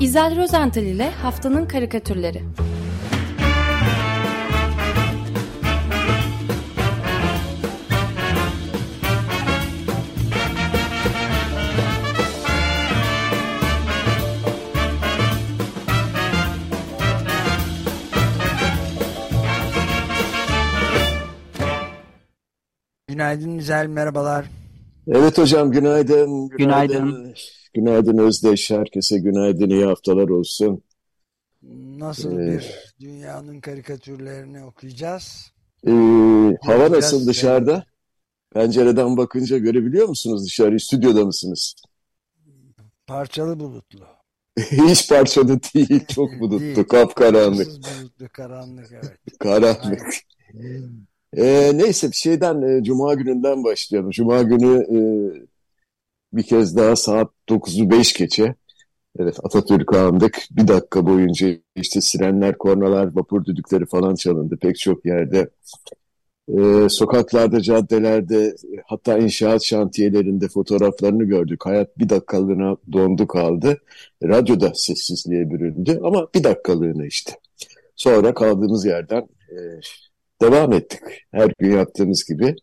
İzel Rozental ile Haftanın Karikatürleri Günaydın İzel, merhabalar. Evet hocam günaydın. Günaydın. Günaydın Özdeş. Herkese günaydın. iyi haftalar olsun. Nasıl Ee, bir dünyanın karikatürlerini okuyacağız? Ee, hava nasıl dışarıda? Pencereden bakınca görebiliyor musunuz dışarıyı? Stüdyoda mısınız? Parçalı bulutlu. Hiç parçalı değil. Çok Değil. bulutlu. Kapkaranlık. Issız bulutlu, karanlık evet. Karanlık. Ee, neyse bir şeyden e, Cuma gününden başlayalım. Cuma günü e, bir kez daha saat 9'u 5 geçe evet Atatürk'ü andık. Bir dakika boyunca işte sirenler, kornalar, vapur düdükleri falan çalındı pek çok yerde. Ee, sokaklarda, caddelerde hatta inşaat şantiyelerinde fotoğraflarını gördük. Hayat bir dakikalığına dondu kaldı. Radyoda sessizliğe büründü ama bir dakikalığına işte. Sonra kaldığımız yerden e, devam ettik. Her gün yaptığımız gibi.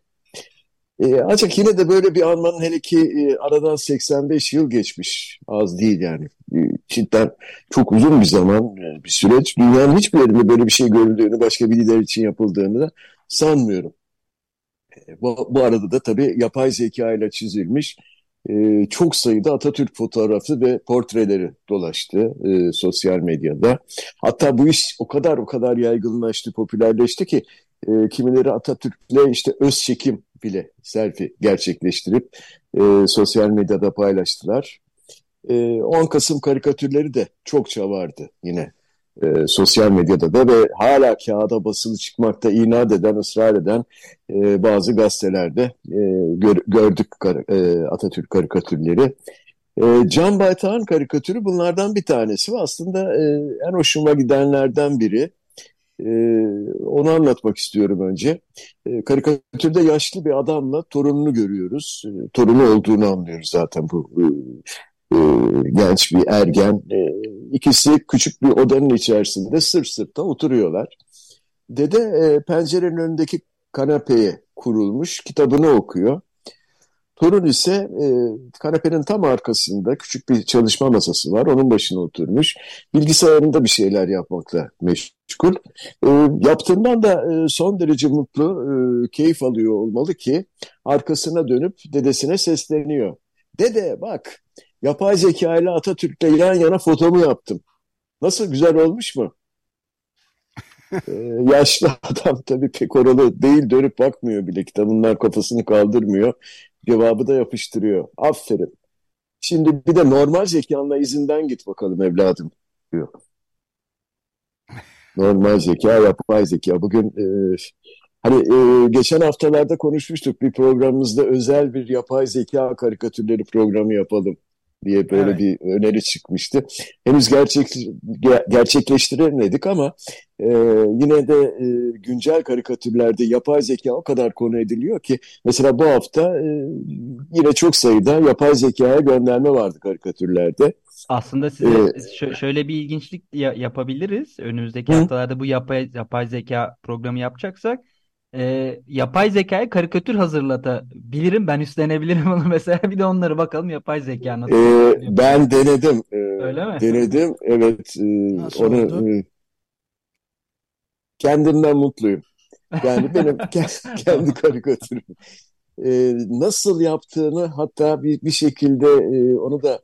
E, ancak yine de böyle bir anmanın hele ki e, aradan 85 yıl geçmiş. Az değil yani. E, cidden çok uzun bir zaman, e, bir süreç. Dünyanın hiçbir yerinde böyle bir şey görüldüğünü, başka bir lider için yapıldığını da sanmıyorum. E, bu, bu arada da tabii yapay zeka ile çizilmiş e, çok sayıda Atatürk fotoğrafı ve portreleri dolaştı e, sosyal medyada. Hatta bu iş o kadar o kadar yaygınlaştı, popülerleşti ki e, kimileri Atatürk'le işte öz çekim bile selfie gerçekleştirip e, sosyal medyada paylaştılar. E, 10 Kasım karikatürleri de çokça vardı yine e, sosyal medyada da ve hala kağıda basılı çıkmakta inat eden, ısrar eden e, bazı gazetelerde e, gör- gördük kar- e, Atatürk karikatürleri. E, Can Baytak'ın karikatürü bunlardan bir tanesi ve aslında e, en hoşuma gidenlerden biri. E, onu anlatmak istiyorum önce. E, karikatürde yaşlı bir adamla torununu görüyoruz. E, torunu olduğunu anlıyoruz zaten bu e, e, genç bir ergen. E, ikisi küçük bir odanın içerisinde sırt sırta oturuyorlar. Dede e, pencerenin önündeki kanepeye kurulmuş kitabını okuyor. Torun ise e, kanepenin tam arkasında küçük bir çalışma masası var. Onun başına oturmuş. Bilgisayarında bir şeyler yapmakla meşgul. E, yaptığından da e, son derece mutlu, e, keyif alıyor olmalı ki arkasına dönüp dedesine sesleniyor. Dede bak yapay zeka ile Atatürk'le yan yana fotomu yaptım. Nasıl güzel olmuş mu? Ee, yaşlı adam tabii pek oralı değil dönüp bakmıyor bile kitabından kafasını kaldırmıyor. Cevabı da yapıştırıyor. Aferin. Şimdi bir de normal zekanla izinden git bakalım evladım diyor. Normal zeka, yapay zeka. Bugün e, hani e, geçen haftalarda konuşmuştuk bir programımızda özel bir yapay zeka karikatürleri programı yapalım diye böyle Evet. bir öneri çıkmıştı. Henüz gerçek ge- gerçekleştiremedik ama e, yine de e, güncel karikatürlerde yapay zeka o kadar konu ediliyor ki mesela bu hafta e, yine çok sayıda yapay zekaya gönderme vardı karikatürlerde. Aslında size Ee, şö- şöyle bir ilginçlik ya- yapabiliriz. Önümüzdeki Hı. haftalarda bu yapay yapay zeka programı yapacaksak e, yapay zekaya karikatür hazırlatabilirim. Ben üstlenebilirim onu mesela. Bir de onları bakalım yapay zeka nasıl Ee, ben denedim. Ee, Öyle mi? denedim. Evet. e, Nasıl onu oldu? e, kendimden mutluyum. Yani benim ke- kendi karikatürüm. Ee, nasıl yaptığını hatta bir, bir şekilde e, onu da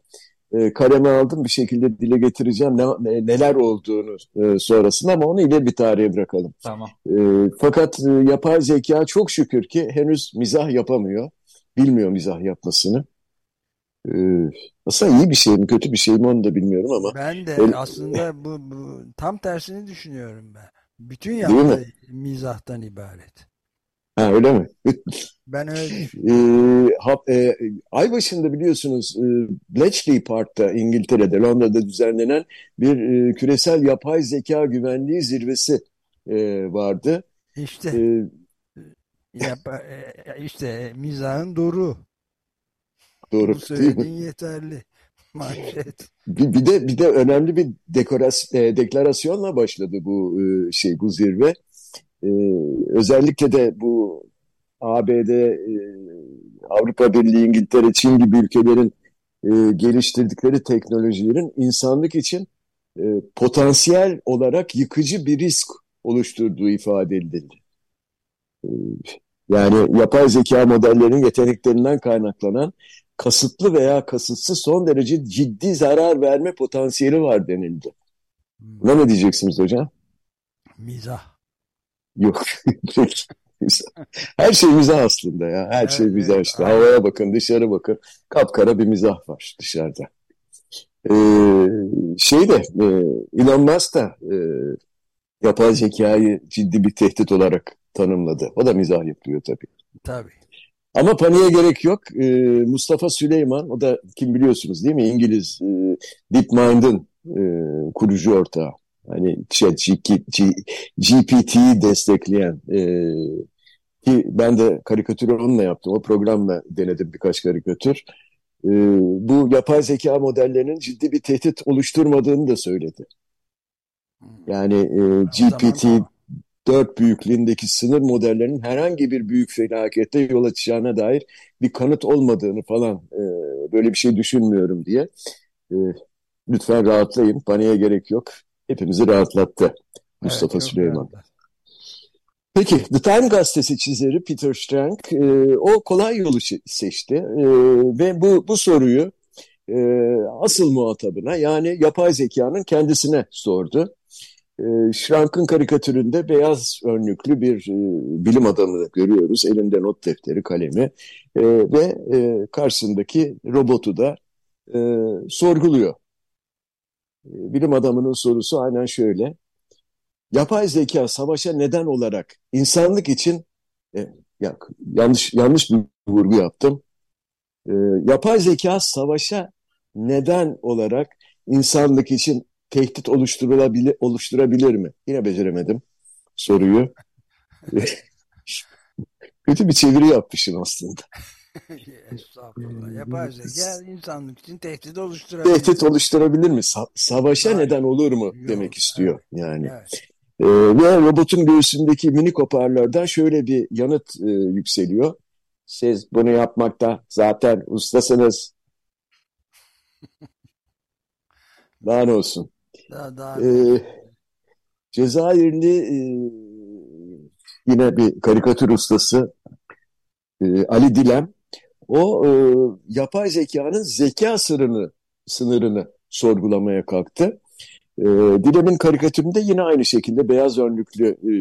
e, kaleme aldım. Bir şekilde dile getireceğim ne, ne- neler olduğunu e, sonrasında ama onu ileri bir tarihe bırakalım. Tamam. E, fakat e, yapay zeka çok şükür ki henüz mizah yapamıyor. Bilmiyor mizah yapmasını. E, aslında iyi bir şey mi kötü bir şey mi onu da bilmiyorum ama Ben de El- aslında bu, bu tam tersini düşünüyorum ben. Bütün yaptığı mizahtan ibaret. ha, öyle mi? Ben öyle düşünüyorum. E, hap- e, ay başında biliyorsunuz e, Bletchley Park'ta İngiltere'de Londra'da düzenlenen bir e, küresel yapay zeka güvenliği zirvesi e, vardı. İşte E, yapa, e, işte mizahın doğru. doğru Bu söylediğin yeterli. Manşet. Bir, bir de bir de önemli bir dekoras, e, deklarasyonla başladı bu e, şey bu zirve. E, özellikle de bu ABD, e, Avrupa Birliği, İngiltere, Çin gibi ülkelerin e, geliştirdikleri teknolojilerin insanlık için e, potansiyel olarak yıkıcı bir risk oluşturduğu ifade edildi. E, yani yapay zeka modellerinin yeteneklerinden kaynaklanan kasıtlı veya kasıtsız son derece ciddi zarar verme potansiyeli var denildi. Buna ne diyeceksiniz hocam? Mizah. Yok. Her şey mizah aslında ya. Her Evet, şey mizah evet, işte. aynen. Havaya bakın, dışarı bakın. Kapkara bir mizah var dışarıda. Ee, şey de e, Elon Musk da e, yapay zekayı ciddi bir tehdit olarak tanımladı. O da mizah yapıyor tabii. Tabii. Ama paniğe gerek yok. Ee, Mustafa Süleyman, o da kim biliyorsunuz değil mi? İngiliz e, DeepMind'ın e, kurucu ortağı. Hani şey, GPT'yi destekleyen e, ki ben de karikatürü onunla yaptım. O programla denedim birkaç karikatür. E, bu yapay zeka modellerinin ciddi bir tehdit oluşturmadığını da söyledi. Yani e, GPT 4 büyüklüğündeki sınır modellerinin herhangi bir büyük felakete yol açacağına dair bir kanıt olmadığını falan e, böyle bir şey düşünmüyorum diye. E, lütfen rahatlayın, paniğe gerek yok. Hepimizi rahatlattı Mustafa Evet, Süleyman. Peki, The Time gazetesi çizeri Peter Strank e, o kolay yolu seçti E, ve bu bu soruyu e, asıl muhatabına yani yapay zekanın kendisine sordu. E, Schrank'ın karikatüründe beyaz önlüklü bir e, bilim adamını görüyoruz. Elinde not defteri, kalemi e, ve e, karşısındaki robotu da e, sorguluyor. E, bilim adamının sorusu aynen şöyle. Yapay zeka savaşa neden olarak insanlık için e, ya, yanlış yanlış bir vurgu yaptım. E, yapay zeka savaşa neden olarak insanlık için tehdit oluşturulabilir oluşturabilir mi? Yine beceremedim soruyu. Kötü bir çeviri yapmışım aslında. Estağfurullah. Yapay zeka insanlık için tehdit oluşturabilir. Tehdit oluşturabilir mi? Sa- savaşa Hayır. neden olur mu Yok, demek istiyor yani. Evet. Ee, ve robotun göğsündeki minik hoparlörden şöyle bir yanıt e, yükseliyor. Siz bunu yapmakta zaten ustasınız. Daha ne olsun. Daha, daha Ee, Cezayirli e, yine bir karikatür ustası e, Ali Dilem. O e, yapay zekanın zeka sınırını, sınırını sorgulamaya kalktı. E, Dilem'in karikatüründe yine aynı şekilde beyaz önlüklü e,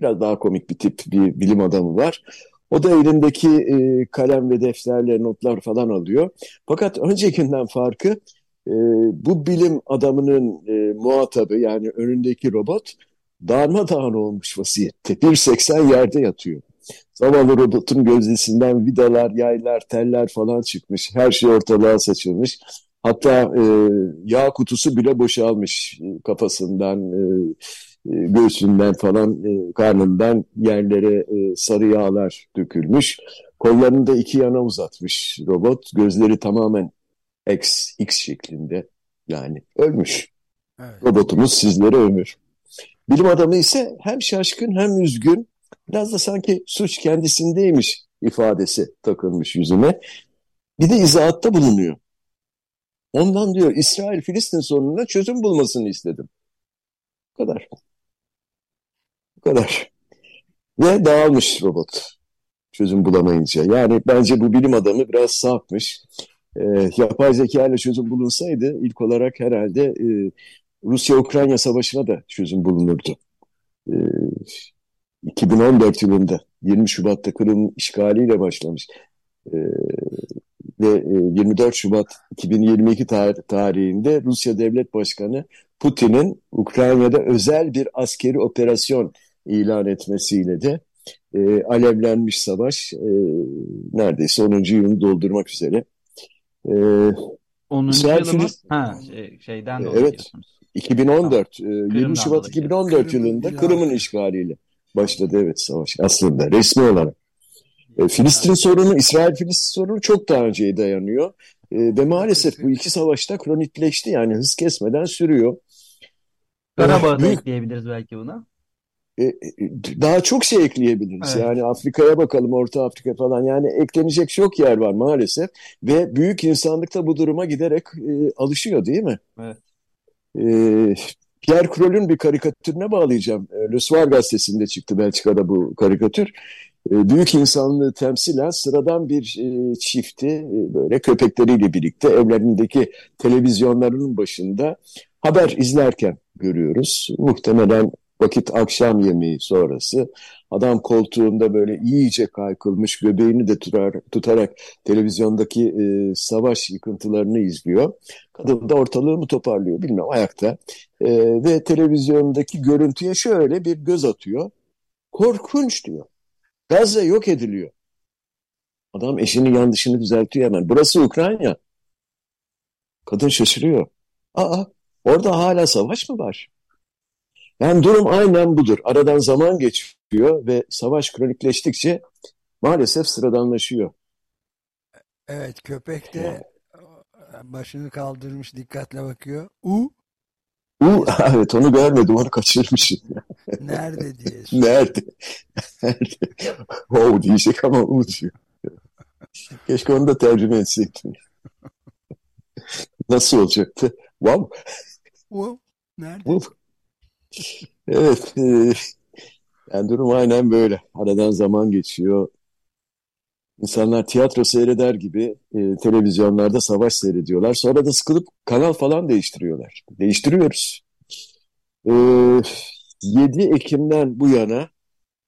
biraz daha komik bir tip bir bilim adamı var. O da elindeki e, kalem ve defterle notlar falan alıyor. Fakat öncekinden farkı e, bu bilim adamının e, muhatabı yani önündeki robot darmadağın olmuş vaziyette. 1.80 yerde yatıyor. Zavallı robotun gözdesinden vidalar, yaylar, teller falan çıkmış. Her şey ortalığa saçılmış. Hatta e, yağ kutusu bile boşalmış kafasından, e, e, göğsünden falan, e, karnından yerlere e, sarı yağlar dökülmüş. Kollarını da iki yana uzatmış robot. Gözleri tamamen X, X şeklinde. Yani ölmüş. evet. Robotumuz sizlere ömür. Bilim adamı ise hem şaşkın hem üzgün, biraz da sanki suç kendisindeymiş ifadesi takılmış yüzüne. Bir de izahatta bulunuyor. Ondan diyor İsrail-Filistin sorununa çözüm bulmasını istedim. Bu kadar. Bu kadar. Ve dağılmış robot çözüm bulamayınca. Yani bence bu bilim adamı biraz sapmış. Ee, yapay zeka ile çözüm bulunsaydı ilk olarak herhalde e, Rusya-Ukrayna savaşına da çözüm bulunurdu. Ee, 2014 yılında 20 Şubat'ta Kırım işgaliyle başlamış. Ee, ve e, 24 Şubat 2022 tar- tarihinde Rusya Devlet Başkanı Putin'in Ukrayna'da özel bir askeri operasyon ilan etmesiyle de e, alevlenmiş savaş e, neredeyse 10. yılını doldurmak üzere. E, 10. İsrail yılı mı? Filist- Ha, şey, şeyden dolayı Evet. diyorsunuz. 2014, e, 20 Kırım'dan Şubat dolayı. 2014 Kırım'ın yılında. Kırım'ın işgaliyle başladı evet savaş aslında resmi olarak. E, Filistin sorunu, İsrail-Filistin sorunu çok daha önceye dayanıyor. E, ve maalesef bu iki savaşta kronikleşti yani hız kesmeden sürüyor. Karabağ'ı da büyük, ekleyebiliriz belki buna. E, e, daha çok şey ekleyebiliriz. Evet. Yani Afrika'ya bakalım, Orta Afrika falan. Yani eklenecek çok yer var maalesef. Ve büyük insanlık da bu duruma giderek e, alışıyor değil mi? Evet. E, Pierre Kroll'ün bir karikatürüne bağlayacağım. E, Le Soir gazetesinde çıktı Belçika'da bu karikatür. E, büyük insanlığı temsilen sıradan bir e, çifti e, böyle köpekleriyle birlikte evlerindeki televizyonlarının başında haber izlerken görüyoruz. Muhtemelen vakit akşam yemeği sonrası adam koltuğunda böyle iyice kaykılmış göbeğini de tutar, tutarak televizyondaki e, savaş yıkıntılarını izliyor. Kadın da ortalığı mı toparlıyor bilmem ayakta e, ve televizyondaki görüntüye şöyle bir göz atıyor. Korkunç diyor. Gazze yok ediliyor. Adam eşinin yanlışını düzeltiyor hemen. Burası Ukrayna. Kadın şaşırıyor. Aa orada hala savaş mı var? Yani durum aynen budur. Aradan zaman geçiyor ve savaş kronikleştikçe maalesef sıradanlaşıyor. Evet köpek de başını kaldırmış dikkatle bakıyor. U U evet onu görmedim onu kaçırmışım. Nerede diye. Nerede? Nerede? Oh diyecek ama U diyor. Keşke onu da tercüme etseydim. Nasıl olacaktı? Wow. Wow. Nerede? Wow. Evet. E, yani durum aynen böyle. Aradan zaman geçiyor. İnsanlar tiyatro seyreder gibi e, televizyonlarda savaş seyrediyorlar. Sonra da sıkılıp kanal falan değiştiriyorlar. Değiştiriyoruz. E, 7 Ekim'den bu yana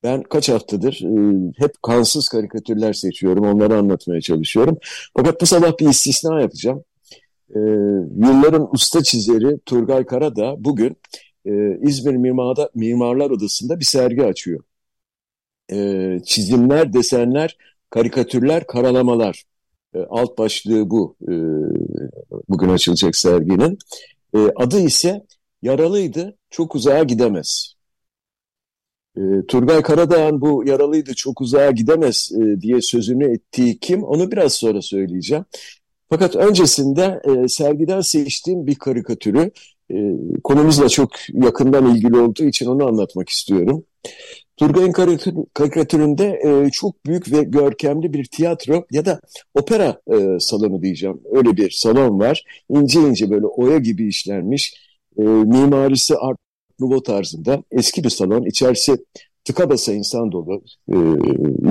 ben kaç haftadır e, hep kansız karikatürler seçiyorum. Onları anlatmaya çalışıyorum. Fakat bu sabah bir istisna yapacağım. E, yılların usta çizeri Turgay Kara da bugün e, İzmir Mimarda, Mimarlar Odası'nda bir sergi açıyor. E, çizimler, desenler, karikatürler, karalamalar. E, alt başlığı bu. E, bugün açılacak serginin. E, adı ise Yaralıydı, çok uzağa gidemez. E, Turgay Karadağ'ın bu yaralıydı, çok uzağa gidemez e, diye sözünü ettiği kim? Onu biraz sonra söyleyeceğim. Fakat öncesinde e, sergiden seçtiğim bir karikatürü e, konumuzla çok yakından ilgili olduğu için onu anlatmak istiyorum. Turgay'ın karikatüründe e, çok büyük ve görkemli bir tiyatro ya da opera e, salonu diyeceğim. Öyle bir salon var. İnce ince böyle oya gibi işlenmiş. E, mimarisi Art Nouveau tarzında eski bir salon. İçerisi tıka basa insan dolu, e,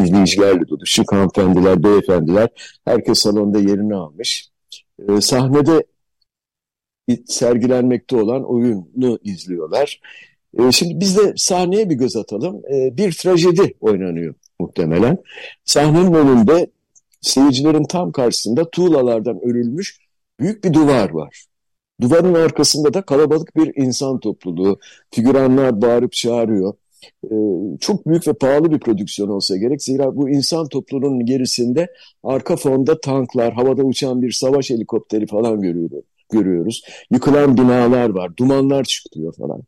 izleyicilerle dolu. Şık hanımefendiler, beyefendiler. Herkes salonda yerini almış. Sahnede sergilenmekte olan oyunu izliyorlar. E, şimdi biz de sahneye bir göz atalım. E, bir trajedi oynanıyor muhtemelen. Sahnenin önünde seyircilerin tam karşısında tuğlalardan örülmüş büyük bir duvar var. Duvarın arkasında da kalabalık bir insan topluluğu. Figüranlar bağırıp çağırıyor. Ee, çok büyük ve pahalı bir prodüksiyon olsa gerek. Zira bu insan topluluğunun gerisinde arka fonda tanklar, havada uçan bir savaş helikopteri falan görüyoruz görüyoruz. Yıkılan binalar var, dumanlar çıkıyor falan.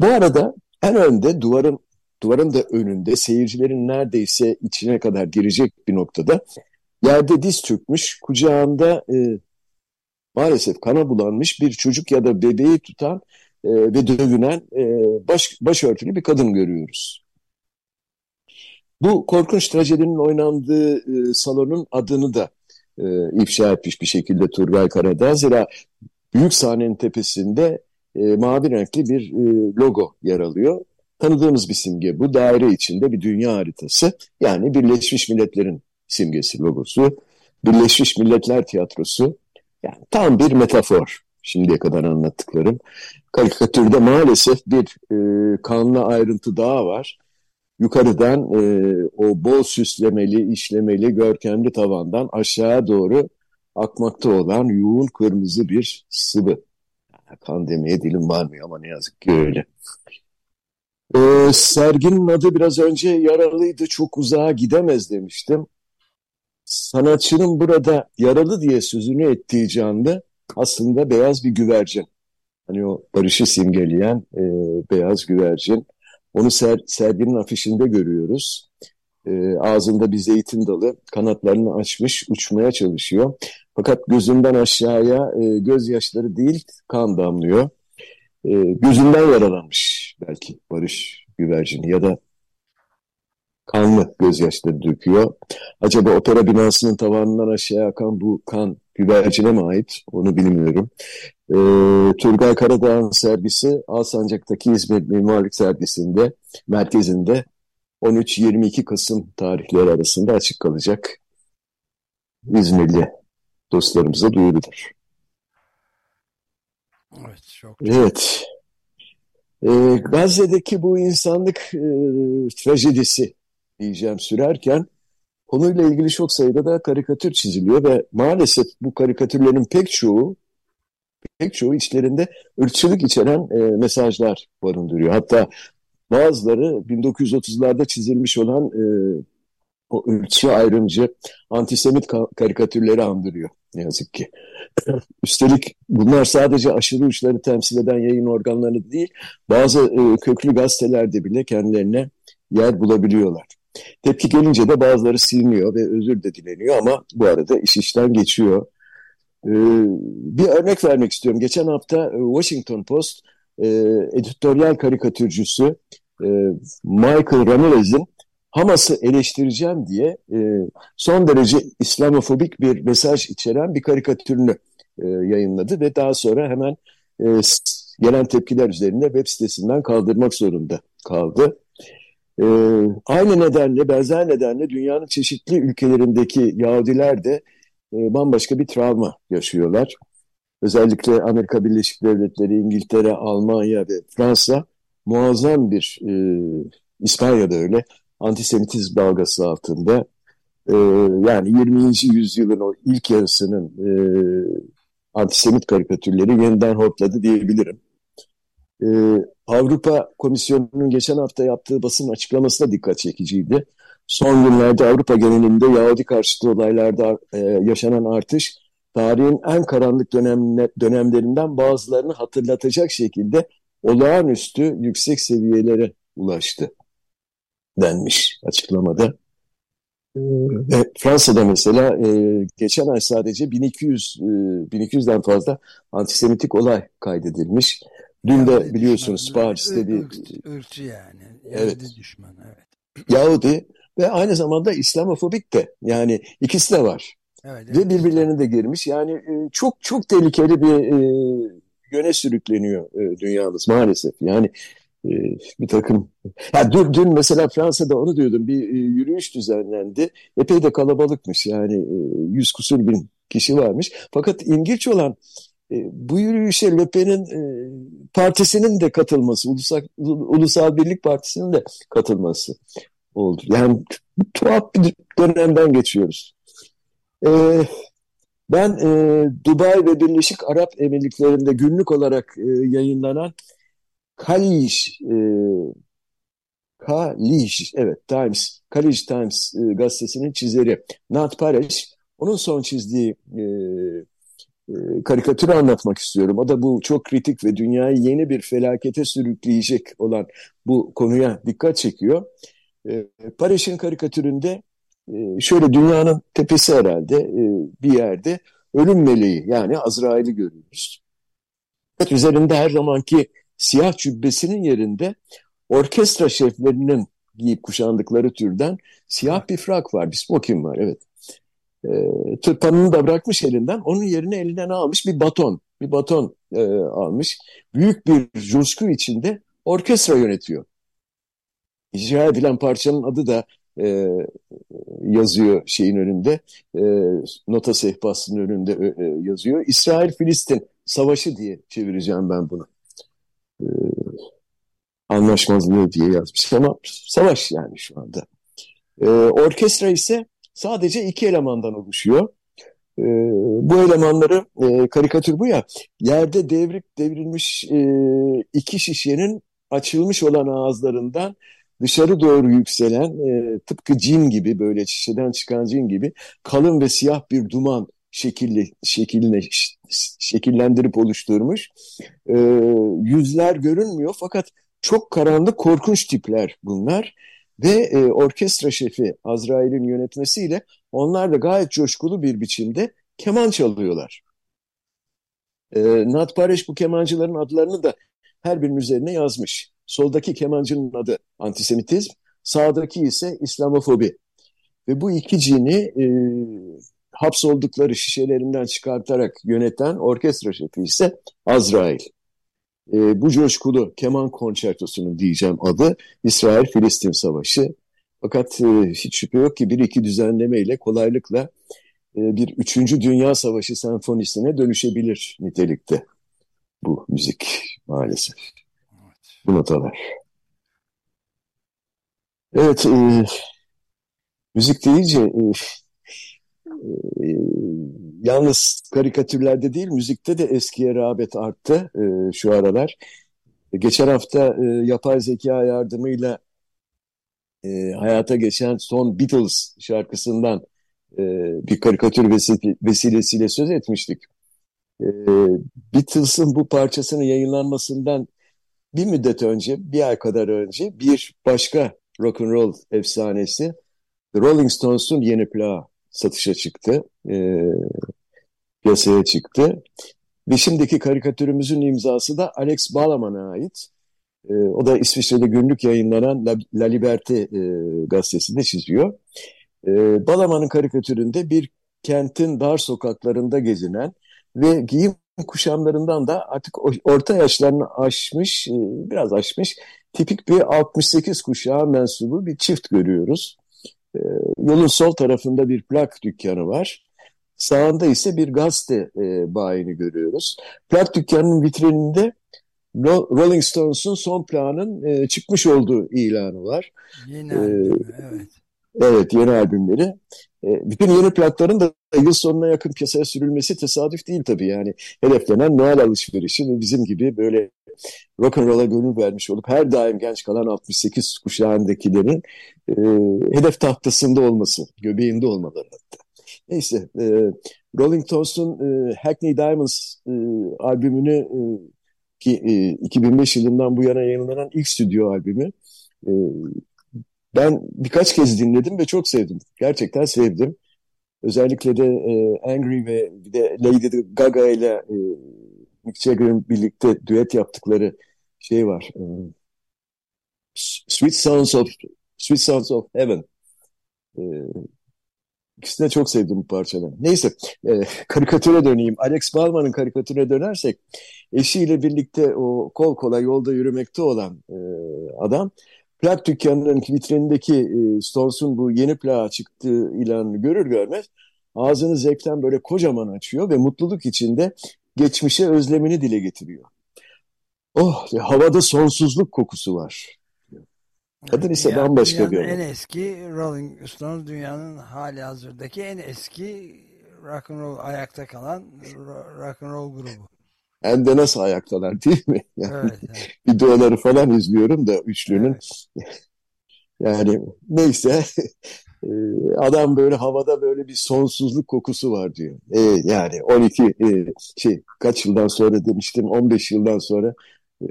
Bu arada en önde duvarın duvarın da önünde seyircilerin neredeyse içine kadar girecek bir noktada yerde diz çökmüş, kucağında e, maalesef kana bulanmış bir çocuk ya da bebeği tutan e, ve dövünen e, baş, başörtülü bir kadın görüyoruz. Bu korkunç trajedinin oynandığı e, salonun adını da e, ifşa etmiş bir şekilde Turgay Karadağ. Zira büyük sahnenin tepesinde e, mavi renkli bir e, logo yer alıyor. Tanıdığımız bir simge bu. Daire içinde bir dünya haritası. Yani Birleşmiş Milletler'in simgesi, logosu. Birleşmiş Milletler Tiyatrosu. Yani tam bir metafor şimdiye kadar anlattıklarım. Karikatürde maalesef bir e, kanlı ayrıntı daha var yukarıdan e, o bol süslemeli, işlemeli, görkemli tavandan aşağı doğru akmakta olan yoğun kırmızı bir sıvı. Kan demeye dilim varmıyor ama ne yazık ki öyle. E, serginin adı biraz önce yaralıydı, çok uzağa gidemez demiştim. Sanatçının burada yaralı diye sözünü ettiği canlı aslında beyaz bir güvercin. Hani o barışı simgeleyen e, beyaz güvercin. Onu ser, serginin afişinde görüyoruz. E, ağzında bir zeytin dalı, kanatlarını açmış, uçmaya çalışıyor. Fakat gözünden aşağıya e, gözyaşları değil, kan damlıyor. E, gözünden yaralanmış belki Barış güvercini ya da kanlı gözyaşları döküyor. Acaba opera binasının tavanından aşağı akan bu kan güvercine mi ait? Onu bilmiyorum. E, Turgay Karadağ'ın sergisi Alsancak'taki İzmir Mimarlık Sergisi'nde, merkezinde 13-22 Kasım tarihleri arasında açık kalacak. İzmirli dostlarımıza duyurulur. Evet, çok. Evet. E, Gazze'deki bu insanlık e, trajedisi diyeceğim sürerken konuyla ilgili çok sayıda da karikatür çiziliyor ve maalesef bu karikatürlerin pek çoğu pek çoğu içlerinde ırkçılık içeren e, mesajlar barındırıyor. Hatta bazıları 1930'larda çizilmiş olan e, o ırkçı, ayrımcı, antisemit karikatürleri andırıyor ne yazık ki. Üstelik bunlar sadece aşırı uçları temsil eden yayın organları değil, bazı e, köklü gazetelerde bile kendilerine yer bulabiliyorlar. Tepki gelince de bazıları siliniyor ve özür de dileniyor ama bu arada iş işten geçiyor. Ee, bir örnek vermek istiyorum. Geçen hafta e, Washington Post e, editoryal karikatürcüsü e, Michael Ramirez'in Hamas'ı eleştireceğim diye e, son derece İslamofobik bir mesaj içeren bir karikatürünü yayınladı ve daha sonra hemen gelen tepkiler üzerine web sitesinden kaldırmak zorunda kaldı. E, aynı nedenle, benzer nedenle dünyanın çeşitli ülkelerindeki Yahudiler de e, bambaşka bir travma yaşıyorlar. Özellikle Amerika Birleşik Devletleri, İngiltere, Almanya ve Fransa muazzam bir, e, İspanya'da öyle, antisemitizm dalgası altında. E, yani 20. yüzyılın o ilk yarısının e, antisemit karikatürleri yeniden hortladı diyebilirim. E, Avrupa Komisyonu'nun geçen hafta yaptığı basın açıklaması da dikkat çekiciydi. Son günlerde Avrupa genelinde Yahudi karşıtı olaylarda e, yaşanan artış tarihin en karanlık dönemle, dönemlerinden bazılarını hatırlatacak şekilde olağanüstü yüksek seviyelere ulaştı denmiş açıklamada. Ve Fransa'da mesela e, geçen ay sadece 1200 e, 1200'den fazla antisemitik olay kaydedilmiş. Dün de biliyorsunuz Paris'te bir... Irkçı yani. Yahudi evet. düşman, evet. Yahudi ve aynı zamanda İslamofobik de. Yani ikisi de var. Evet, evet. Ve birbirlerine de girmiş. Yani e, çok çok tehlikeli bir e, yöne sürükleniyor e, dünyamız maalesef. Yani e, bir takım... Ya dün, dün mesela Fransa'da onu diyordum. Bir e, yürüyüş düzenlendi. Epey de kalabalıkmış. Yani e, yüz kusur bin kişi varmış. Fakat ilginç olan bu yürüyüşe Le Pen'in e, partisinin de katılması, Ulusal, Ulusal Birlik Partisi'nin de katılması oldu. Yani tuhaf bir dönemden geçiyoruz. E, ben e, Dubai ve Birleşik Arap Emirlikleri'nde günlük olarak e, yayınlanan Kaliş e, Kaliş, evet Times, Kaliş Times e, gazetesinin çizeri Nat Paresh, onun son çizdiği e, e, karikatürü anlatmak istiyorum. O da bu çok kritik ve dünyayı yeni bir felakete sürükleyecek olan bu konuya dikkat çekiyor. E, Paris'in karikatüründe e, şöyle dünyanın tepesi herhalde e, bir yerde ölüm meleği yani Azrail'i görüyoruz. Üzerinde her zamanki siyah cübbesinin yerinde orkestra şeflerinin giyip kuşandıkları türden siyah bir frak var, bir smoking var evet e, tırpanını da bırakmış elinden. Onun yerine elinden almış bir baton. Bir baton e, almış. Büyük bir coşku içinde orkestra yönetiyor. İcra edilen parçanın adı da e, yazıyor şeyin önünde. E, nota sehpasının önünde e, yazıyor. İsrail-Filistin savaşı diye çevireceğim ben bunu. E, anlaşmazlığı diye yazmış ama savaş yani şu anda. E, orkestra ise sadece iki elemandan oluşuyor. E, bu elemanları e, karikatür bu ya yerde devrik devrilmiş e, iki şişenin açılmış olan ağızlarından dışarı doğru yükselen e, tıpkı cin gibi böyle şişeden çıkan cin gibi kalın ve siyah bir duman şekilli, şekilne, şekillendirip oluşturmuş. E, yüzler görünmüyor fakat çok karanlık korkunç tipler bunlar Ve e, orkestra şefi Azrail'in yönetmesiyle onlar da gayet coşkulu bir biçimde keman çalıyorlar. E, Nat Pareş bu kemancıların adlarını da her birinin üzerine yazmış. Soldaki kemancının adı antisemitizm, sağdaki ise İslamofobi. Ve bu iki cini e, hapsoldukları şişelerinden çıkartarak yöneten orkestra şefi ise Azrail. E, bu coşkulu keman konçertosunun diyeceğim adı İsrail-Filistin Savaşı. Fakat e, hiç şüphe yok ki bir iki düzenlemeyle kolaylıkla e, bir üçüncü Dünya Savaşı senfonisine dönüşebilir nitelikte bu müzik maalesef. Bu notalar. Evet, e, müzik deyince e, e, yalnız karikatürlerde değil, müzikte de eskiye rağbet arttı e, şu aralar. Geçen hafta e, yapay zeka yardımıyla e, hayata geçen son Beatles şarkısından e, bir karikatür vesilesiyle söz etmiştik. E, Beatles'ın bu parçasının yayınlanmasından bir müddet önce, bir ay kadar önce bir başka rock and roll efsanesi The Rolling Stones'un yeni plağı satışa çıktı. E, piyasaya çıktı. Ve şimdiki karikatürümüzün imzası da Alex Balaman'a ait. E, o da İsviçre'de günlük yayınlanan La, La Liberté e, gazetesinde çiziyor. E, Balaman'ın karikatüründe bir kentin dar sokaklarında gezinen ve giyim kuşamlarından da artık orta yaşlarını aşmış, e, biraz aşmış tipik bir 68 kuşağı mensubu bir çift görüyoruz. E, yolun sol tarafında bir plak dükkanı var. Sağında ise bir gazete e, bayini görüyoruz. Plak dükkanının vitrininde Rolling Stones'un son planın e, çıkmış olduğu ilanı var. Yeni albümü, evet. Evet, yeni albümleri. E, bütün yeni plakların da yıl sonuna yakın piyasaya sürülmesi tesadüf değil tabii yani. Hedeflenen Noel alışverişi ve bizim gibi böyle rock and roll'a gönül vermiş olup her daim genç kalan 68 kuşağındakilerin e, hedef tahtasında olması, göbeğinde olmaları hatta. Neyse, e, Rolling Stones'un e, Hackney Diamonds e, albümünü e, ki e, 2005 yılından bu yana yayınlanan ilk stüdyo albümü e, ben birkaç kez dinledim ve çok sevdim. Gerçekten sevdim. Özellikle de e, Angry ve bir de Lady Gaga ile e, Mick Jagger'ın birlikte düet yaptıkları şey var. E, Sweet Sounds of Sweet Sounds of Heaven. E, İkisini de çok sevdim bu parçaları. Neyse, e, karikatüre döneyim. Alex Ballman'ın karikatüre dönersek, eşiyle birlikte o kol kola yolda yürümekte olan e, adam, plak dükkanının vitrinindeki e, Stones'un bu yeni plağa çıktığı ilanını görür görmez, ağzını zevkten böyle kocaman açıyor ve mutluluk içinde geçmişe özlemini dile getiriyor. Oh, havada sonsuzluk kokusu var. Kadın ise Dünya, bambaşka bir adam. en eski Rolling Stones dünyanın hali hazırdaki en eski rock and roll ayakta kalan ro- rock and roll grubu. Hem de nasıl ayaktalar değil mi? Yani Evet, evet. videoları falan izliyorum da üçlünün. Yani neyse adam böyle havada böyle bir sonsuzluk kokusu var diyor. E, yani 12 e, şey kaç yıldan sonra demiştim 15 yıldan sonra e,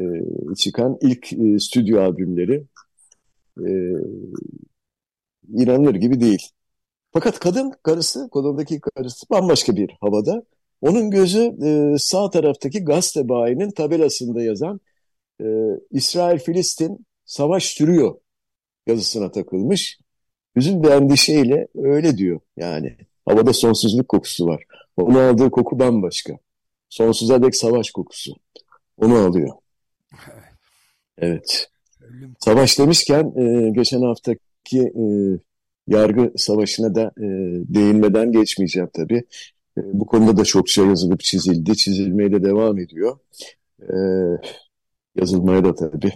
çıkan ilk e, stüdyo albümleri e, inanılır gibi değil. Fakat kadın karısı, kolundaki karısı bambaşka bir havada. Onun gözü e, sağ taraftaki gazete bayinin tabelasında yazan e, İsrail-Filistin savaş sürüyor yazısına takılmış. Hüzün ve endişeyle öyle diyor yani. Havada sonsuzluk kokusu var. Onu aldığı koku bambaşka. Sonsuza dek savaş kokusu. Onu alıyor. Evet. Savaş demişken e, geçen haftaki e, yargı savaşına da e, değinmeden geçmeyeceğim tabii. E, bu konuda da çokça yazılıp çizildi. Çizilmeye de devam ediyor. E, yazılmaya da tabii.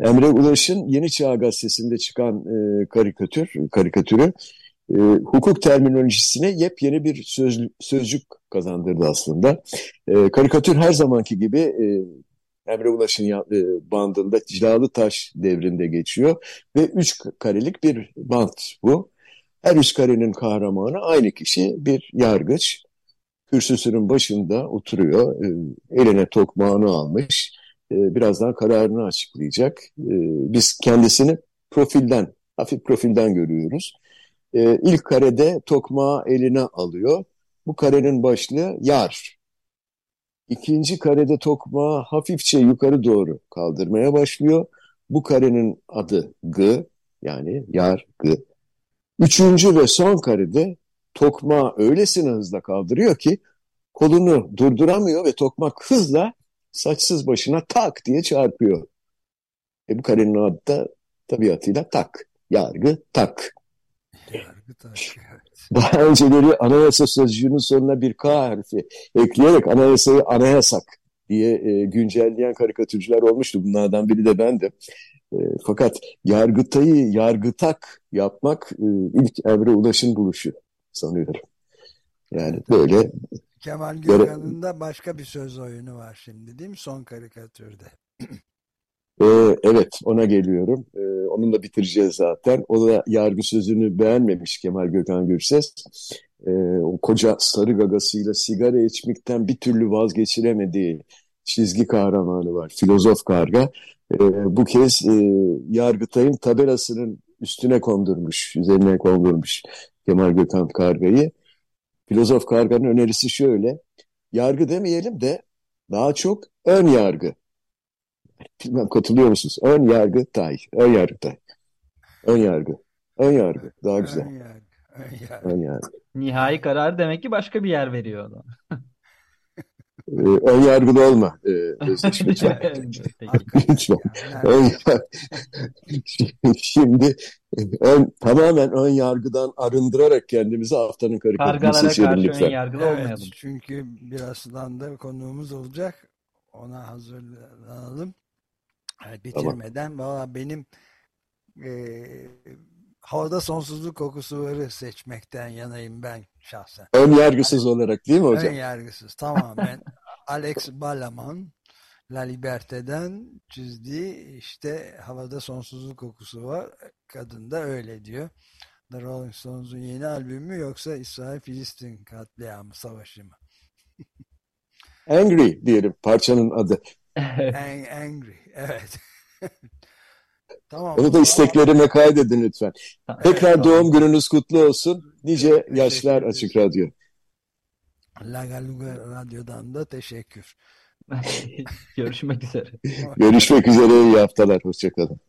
Emre Ulaş'ın Yeni Çağ Gazetesi'nde çıkan e, karikatür, karikatürü e, hukuk terminolojisine yepyeni bir söz, sözcük kazandırdı aslında. E, karikatür her zamanki gibi e, Emre Ulaş'ın e, bandında Cilalı Taş devrinde geçiyor ve üç karelik bir bant bu. Her üç karenin kahramanı aynı kişi bir yargıç. Kürsüsünün başında oturuyor, e, eline tokmağını almış, e, birazdan kararını açıklayacak. E, biz kendisini profilden hafif profilden görüyoruz. E, ilk karede tokmağı eline alıyor. Bu karenin başlığı yar. İkinci karede tokmağı hafifçe yukarı doğru kaldırmaya başlıyor. Bu karenin adı G yani yar G. Üçüncü ve son karede tokmağı öylesine hızla kaldırıyor ki kolunu durduramıyor ve tokmak hızla saçsız başına tak diye çarpıyor. E bu karenin adı da tabiatıyla tak. Yargı tak. Yargı tak. Daha önceleri anayasa sözcüğünün sonuna bir K harfi ekleyerek anayasayı anayasak diye e, güncelleyen karikatürcüler olmuştu. Bunlardan biri de bendim. E, fakat yargıtayı yargıtak yapmak e, ilk Emre Ulaş'ın buluşu sanıyorum. Yani böyle Kemal Gökhan'ın da başka bir söz oyunu var şimdi değil mi? Son karikatürde. Ee, evet ona geliyorum. Ee, onunla bitireceğiz zaten. O da yargı sözünü beğenmemiş Kemal Gökhan Gürses. Ee, o koca sarı gagasıyla sigara içmekten bir türlü vazgeçiremediği çizgi kahramanı var. Filozof karga. Ee, bu kez e, Yargıtay'ın tabelasının üstüne kondurmuş, üzerine kondurmuş Kemal Gökhan Karga'yı. Filozof Karga'nın önerisi şöyle. Yargı demeyelim de daha çok ön yargı. Bilmem katılıyor musunuz? Ön yargı tay. Ön yargı tay. Ön yargı. Ön yargı. Daha güzel. Ön yargı. Ön yargı. Ön yargı. Nihai karar demek ki başka bir yer veriyor Ee, ön yargılı olma. Ee, Özdeş, lütfen. Lütfen. ya, Ön, şimdi ön, tamamen ön yargıdan arındırarak kendimizi haftanın karikatürünü Kargalara seçelim karşı ön lütfen. yargılı Evet, olmayalım. çünkü birazdan da konuğumuz olacak. Ona hazırlanalım. Yani bitirmeden valla benim e, havada sonsuzluk kokusu varı seçmekten yanayım ben şahsen. Ön yargısız olarak değil mi hocam? Ön yargısız tamamen Alex Balaman La Liberté'den çizdiği işte havada sonsuzluk kokusu var. Kadın da öyle diyor. The Rolling Stones'un yeni albümü yoksa İsrail-Filistin katliamı savaşı mı? Angry diyelim parçanın adı. Ang- angry. Evet. tamam. Onu da isteklerime kaydedin lütfen. Tekrar Evet, doğum gününüz kutlu olsun. Nice Teşekkür yaşlar. Açık Radyo. Laga Luga Radyo'dan da teşekkür. Görüşmek üzere. Görüşmek üzere. iyi haftalar. Hoşçakalın.